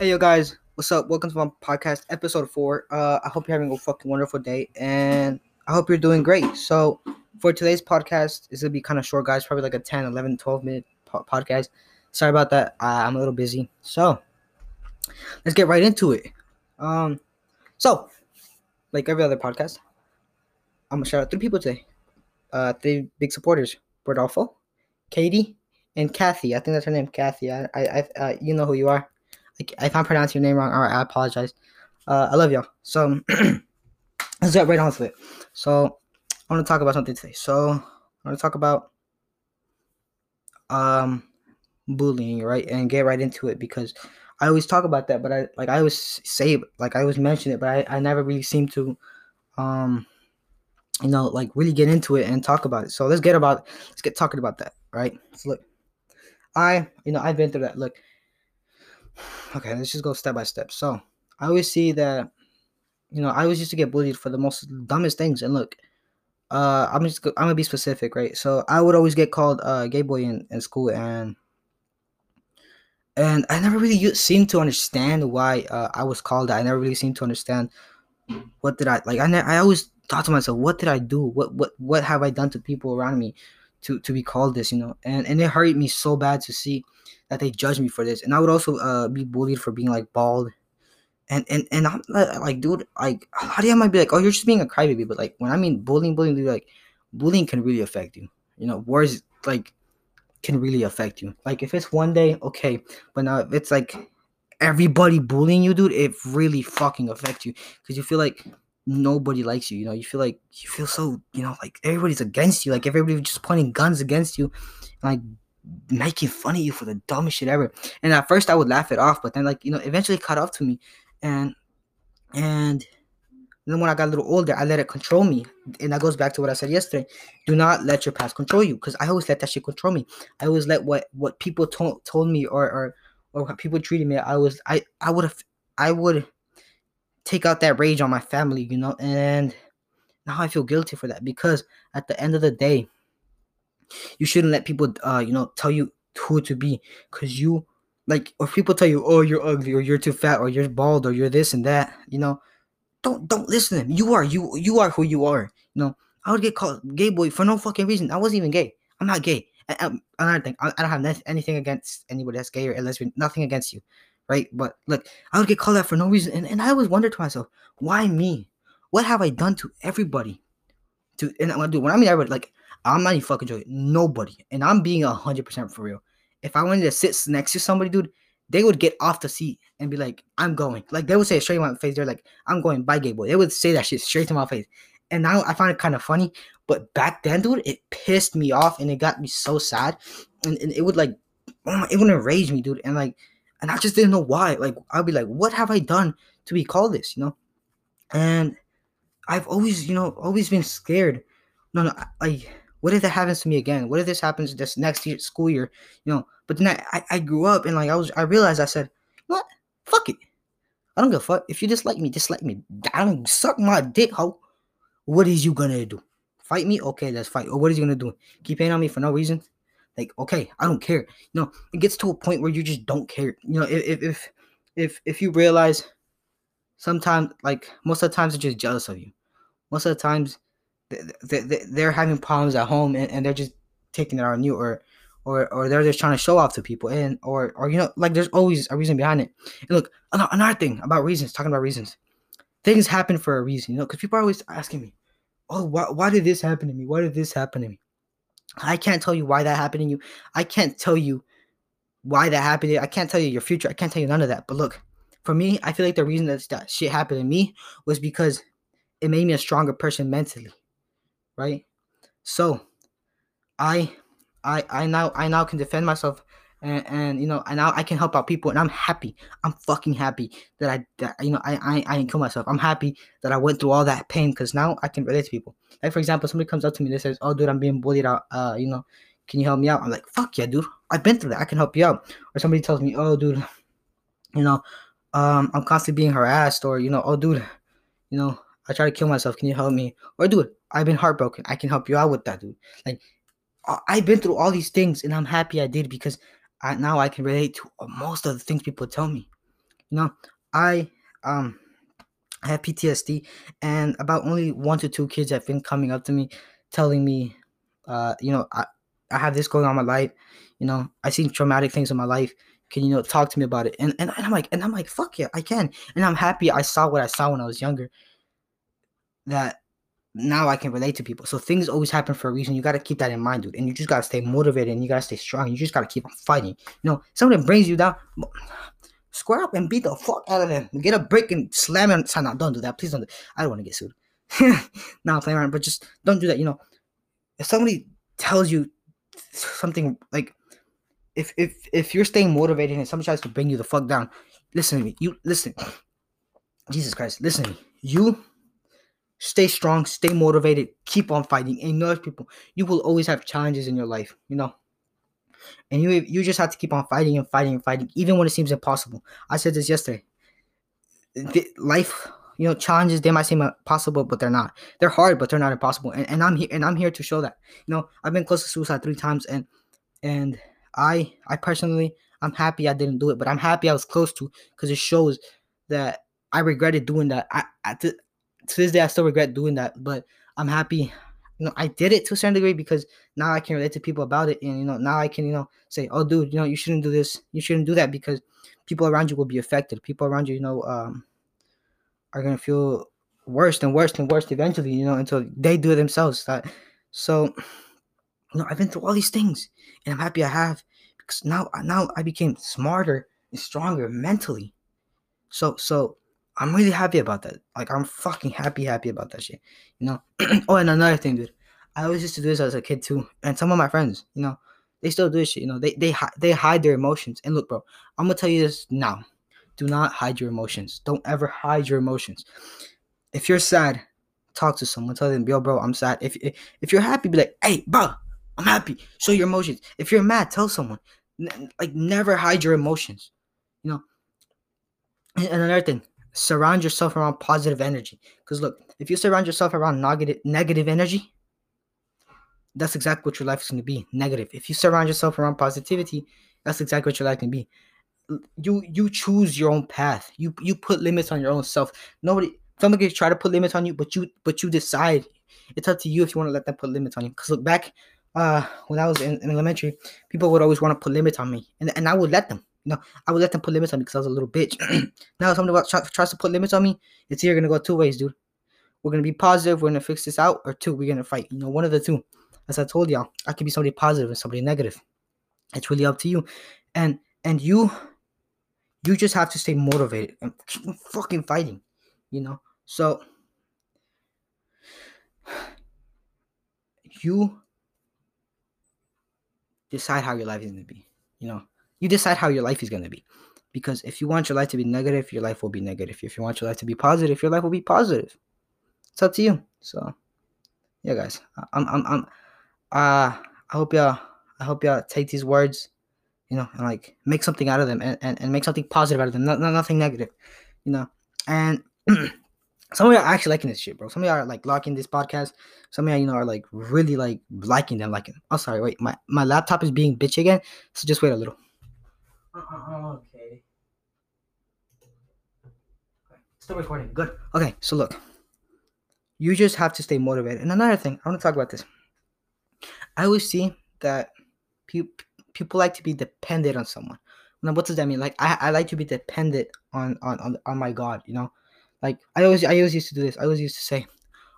Hey yo guys, what's up? Welcome to my podcast, episode four. Uh, I hope you're having a fucking wonderful day, and I hope you're doing great. So, for today's podcast, it's gonna be kind of short, guys. Probably like a 10, 11, 12 minute po- podcast. Sorry about that. I'm a little busy. So, let's get right into it. Um, so, like every other podcast, I'm gonna shout out three people today. Uh, three big supporters: Rodolfo, Katie, and Kathy. I think that's her name, Kathy. I, I, I uh, you know who you are. I, if I'm pronouncing your name wrong, alright, I apologize. Uh, I love y'all. So let's get right on to it. So I want to talk about something today. So I want to talk about um bullying, right? And get right into it because I always talk about that, but I like I always say like I always mention it, but I, I never really seem to um you know like really get into it and talk about it. So let's get about let's get talking about that, right? So look, I you know I've been through that. Look, okay, let's just go step by step. So I always see that, you know, I always used to get bullied for the most dumbest things. And look, uh, I'm just I'm gonna be specific, right? So I would always get called uh gay boy in, in school, and and I never really seemed to understand why uh, I was called that. I never really seemed to understand what did I like. I ne- I always thought to myself, what did I do? What what what have I done to people around me to to be called this? You know, and and it hurt me so bad to see that they judge me for this. And I would also uh, be bullied for being like bald. And and and I'm like, dude, like, how do you might be like, oh, you're just being a crybaby? But like, when I mean bullying, bullying, dude, like, bullying can really affect you. You know, words like can really affect you. Like, if it's one day, okay, but now if it's like everybody bullying you, dude, it really fucking affects you because you feel like nobody likes you. You know, you feel like you feel so, you know, like everybody's against you. Like everybody's just pointing guns against you, like making fun of you for the dumbest shit ever. And at first I would laugh it off, but then like, you know, eventually caught up to me. And and then when I got a little older, I let it control me. And that goes back to what I said yesterday. Do not let your past control you. Because I always let that shit control me. I always let what what people told told me or or or people treated me. I was I I would have I would take out that rage on my family, you know, and now I feel guilty for that because at the end of the day, you shouldn't let people uh you know tell you who to be because you like if people tell you oh you're ugly or you're too fat or you're bald or you're this and that you know don't don't listen to them. You are you you are who you are you know. I would get called gay boy for no fucking reason. I wasn't even gay. I'm not gay. And, another thing I, I don't have anything against anybody that's gay or lesbian nothing against you right? But look i would get called that for no reason and, and i always wonder to myself why me? What have i done to everybody? To and i want to do when i mean everybody like I'm not even fucking joking. Nobody. And I'm being 100% for real. If I wanted to sit next to somebody, dude, they would get off the seat and be like, I'm going. Like, they would say straight to my face. They're like, I'm going. Bye, gay boy. They would say that shit straight to my face. And now I find it kind of funny. But back then, dude, it pissed me off and it got me so sad. And, and it would, like, oh it would enrage me, dude. And, like, and I just didn't know why. Like, I'd be like, what have I done to be called this, you know? And I've always, you know, always been scared. No, no, I, what if that happens to me again? What if this happens this next year, school year? You know, but then I, I, I grew up and like I was I realized I said, what? Fuck it. I don't give a fuck. If you dislike me, dislike me. I don't suck my dick, hoe. What is you gonna do? Fight me? Okay, let's fight. Or what is you gonna do? Keep hating on me for no reason? Like, okay, I don't care. You know, it gets to a point where you just don't care. You know, if if if if you realize sometimes like most of the times they're just jealous of you. Most of the times they're having problems at home and, they're just taking it on you or or or they're just trying to show off to people and or or you know like there's always a reason behind it. And look another thing about reasons talking about reasons. Things happen for a reason you know because people are always asking me oh why, why did this happen to me? Why did this happen to me? I can't tell you why that happened to you. I can't tell you why that happened i can't tell you your future. I can't tell you none of that. But look for me i feel like the reason that that shit happened to me was because it made me a stronger person mentally right? So I I I now I now can defend myself and, and you know and now I can help out people and I'm happy. I'm fucking happy that I that you know I I, I didn't kill myself. I'm happy that I went through all that pain because now I can relate to people. Like for example, somebody comes up to me and says, "Oh, dude, I'm being bullied out. Uh, you know, can you help me out?" I'm like, "Fuck yeah, dude. I've been through that. I can help you out." Or somebody tells me, "Oh, dude, you know, um, I'm constantly being harassed," or you know, "Oh, dude, you know, I try to kill myself. Can you help me?" Or, dude, I've been heartbroken. I can help you out with that, dude. Like, I've been through all these things, and I'm happy I did because I, now I can relate to most of the things people tell me. You know, I um I have PTSD, and about only one to two kids have been coming up to me, telling me, uh, you know, I I have this going on in my life. You know, I seen traumatic things in my life. Can you know talk to me about it? And and, and I'm like, and I'm like, fuck yeah, I can. And I'm happy I saw what I saw when I was younger. That now I can relate to people. So things always happen for a reason. You got to keep that in mind, dude. And you just got to stay motivated and you got to stay strong. You just got to keep on fighting. You know, somebody brings you down, square up and beat the fuck out of them. Get a brick and slam it. On, no, don't do that. Please don't. Do, I don't want to get sued. now playing around, but just don't do that. You know, if somebody tells you something like, if if if you're staying motivated and somebody tries to bring you the fuck down, listen to me. You listen. Jesus Christ, listen to me. You stay strong, stay motivated, keep on fighting. And know people, you will always have challenges in your life, you know. And you you just have to keep on fighting and fighting and fighting, even when it seems impossible. I said this yesterday. The, life, you know, challenges they might seem impossible, but they're not. They're hard, but they're not impossible. And, and I'm here and I'm here to show that. You know, I've been close to suicide three times, and and I I personally I'm happy I didn't do it, but I'm happy I was close to because it shows that I regretted doing that. I, I to this day I still regret doing that, but I'm happy. You know, I did it to a certain degree because now I can relate to people about it, and you know, now I can you know say, oh, dude, you know, you shouldn't do this, you shouldn't do that because people around you will be affected. People around you, you know, um, are gonna feel worse and worse and worse eventually, you know, until they do it themselves. That so, you know, I've been through all these things, and I'm happy I have because now, now I became smarter and stronger mentally. So, so I'm really happy about that. Like I'm fucking happy, happy about that shit. You know. oh, and another thing, dude. I always used to do this as a kid too, and some of my friends, you know, they still do this shit. You know, they they they hide their emotions. And look, bro, I'm gonna tell you this now. Do not hide your emotions. Don't ever hide your emotions. If you're sad, talk to someone. Tell them, yo, bro, I'm sad. If if, if you're happy, be like, hey, bro, I'm happy. Show your emotions. If you're mad, tell someone. N- like, never hide your emotions. You know. And, and another thing, surround yourself around positive energy. Because look, if you surround yourself around negative negative energy, that's exactly what your life is going to be negative. If you surround yourself around positivity, that's exactly what your life can be. You you choose your own path. You you put limits on your own self. Nobody somebody can try to put limits on you, but you but you decide. It's up to you if you want to let them put limits on you. Because look back, uh, when I was in, in elementary, people would always want to put limits on me, and and I would let them know, I would let them put limits on me because I was a little bitch. now if somebody tries to put limits on me, it's either gonna go two ways, dude. We're gonna be positive, we're gonna fix this out, or two, we're gonna fight. You know, one of the two. As I told y'all, I could be somebody positive and somebody negative. It's really up to you. And and you you just have to stay motivated and fucking fighting, you know. So you decide how your life is gonna be, you know you decide how your life is going to be. Because if you want your life to be negative, your life will be negative. If you want your life to be positive, your life will be positive. It's up to you. So, yeah, guys, I'm, I'm, I'm, uh, I hope y'all, I hope y'all take these words, you know, and like make something out of them and, and, and make something positive out of them, not, not nothing negative, you know. And some of y'all are actually liking this shit, bro. Some of y'all are like liking this podcast. Some of y'all, you know, are like really like liking them, liking. Oh, sorry, wait, my my laptop is being bitch again, so just wait a little. Uh, okay. Still recording. Good. Okay, so look. You just have to stay motivated. And another thing, I want to talk about this. I always see that people people like to be dependent on someone. Now, what does that mean? Like, I, I like to be dependent on, on on on my God. You know, like I always I always used to do this. I always used to say,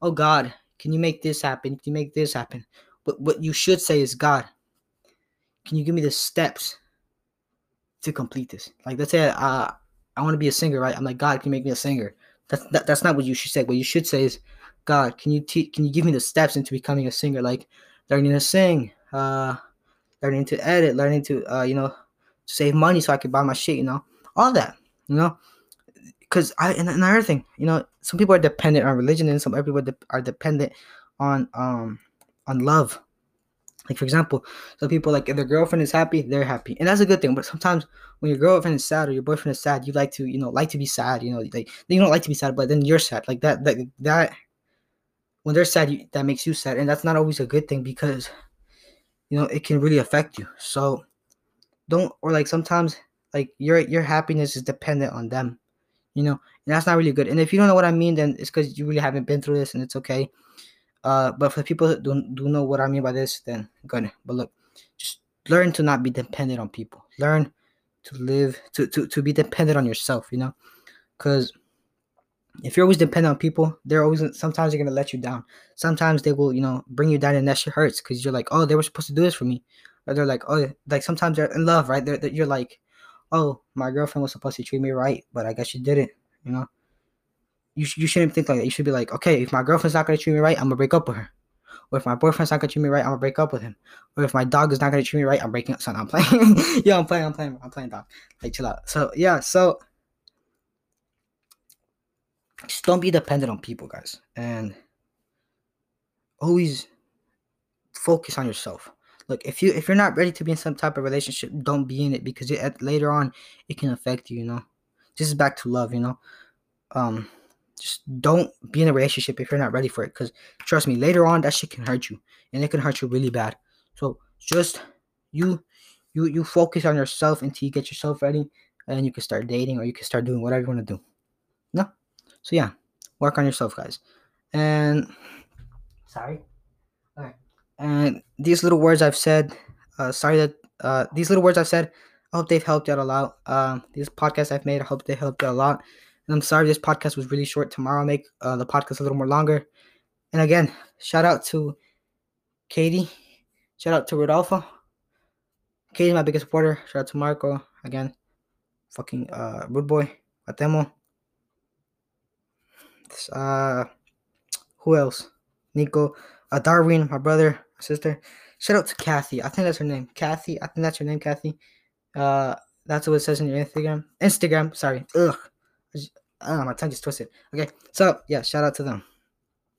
"Oh God, can you make this happen? Can you make this happen?" But what you should say is, "God, can you give me the steps to complete this. Like let's say uh, I want to be a singer, right? I'm like, God, can you make me a singer? That's that, that's not what you should say. What you should say is, God, can you teach? Can you give me the steps into becoming a singer? Like learning to sing, uh, learning to edit, learning to uh, you know, save money so I can buy my shit. You know, all that. You know, because I and another thing, you know, some people are dependent on religion, and some people are dependent on um on love. Like for example, some people like if their girlfriend is happy, they're happy, and that's a good thing. But sometimes when your girlfriend is sad or your boyfriend is sad, you like to you know like to be sad. You know, like you don't like to be sad, but then you're sad. Like that that that when they're sad, you, that makes you sad, and that's not always a good thing because you know it can really affect you. So don't or like sometimes like your your happiness is dependent on them you know and that's not really good and if you don't know what i mean then it's because you really haven't been through this and it's okay uh but for people that don't do know what i mean by this then good but look just learn to not be dependent on people. Learn to live to to, to be dependent on yourself you know? Because if you're always dependent on people they're always sometimes they're gonna let you down. Sometimes they will you know bring you down and that shit hurts because you're like oh they were supposed to do this for me. Or they're like oh like sometimes they're in love right? They're, they're, you're like oh my girlfriend was supposed to treat me right but i guess she didn't you know you, you shouldn't think like that you should be like okay if my girlfriend's not gonna treat me right i'm gonna break up with her or if my boyfriend's not gonna treat me right, I'm gonna break up with him. Or if my dog is not gonna treat me right, I'm breaking up. Son, I'm playing. yeah, I'm playing. I'm playing. I'm playing dog. Like chill out. So yeah. So just don't be dependent on people, guys, and always focus on yourself. Look, if you if you're not ready to be in some type of relationship, don't be in it because it, later on it can affect you. You know, this is back to love. You know, um, just don't be in a relationship if you're not ready for it. Because trust me, later on that shit can hurt you, and it can hurt you really bad. So just you, you, you focus on yourself until you get yourself ready, and you can start dating or you can start doing whatever you want to do. No, so yeah, work on yourself, guys. And sorry. Alright. And these little words I've said, uh, sorry that uh, these little words I've said, I hope they've helped you out a lot. Um, these podcasts I've made, I hope they helped you a lot. I'm sorry this podcast was really short. Tomorrow I'll make uh, the podcast a little more longer. And again, shout out to Katie. Shout out to Rodolfo. Katie's my biggest supporter. Shout out to Marco. Again, fucking uh, rude boy. Atemo. Uh, who else? Nico, uh, Darwin, my brother, my sister. Shout out to Kathy. I think that's her name. Kathy. I think that's her name, Kathy. Uh, that's what it says in your Instagram. Instagram. Sorry. Ugh. Oh, my tongue just twisted. Okay. So yeah, shout out to them.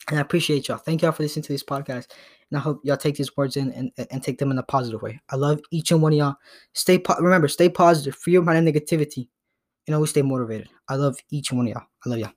And I appreciate y'all. Thank y'all for listening to this podcast. And I hope y'all take these words in and, and take them in a positive way. I love each and one of y'all. Stay po- remember, stay positive, free your mind of negativity, and always stay motivated. I love each and one of y'all. I love y'all.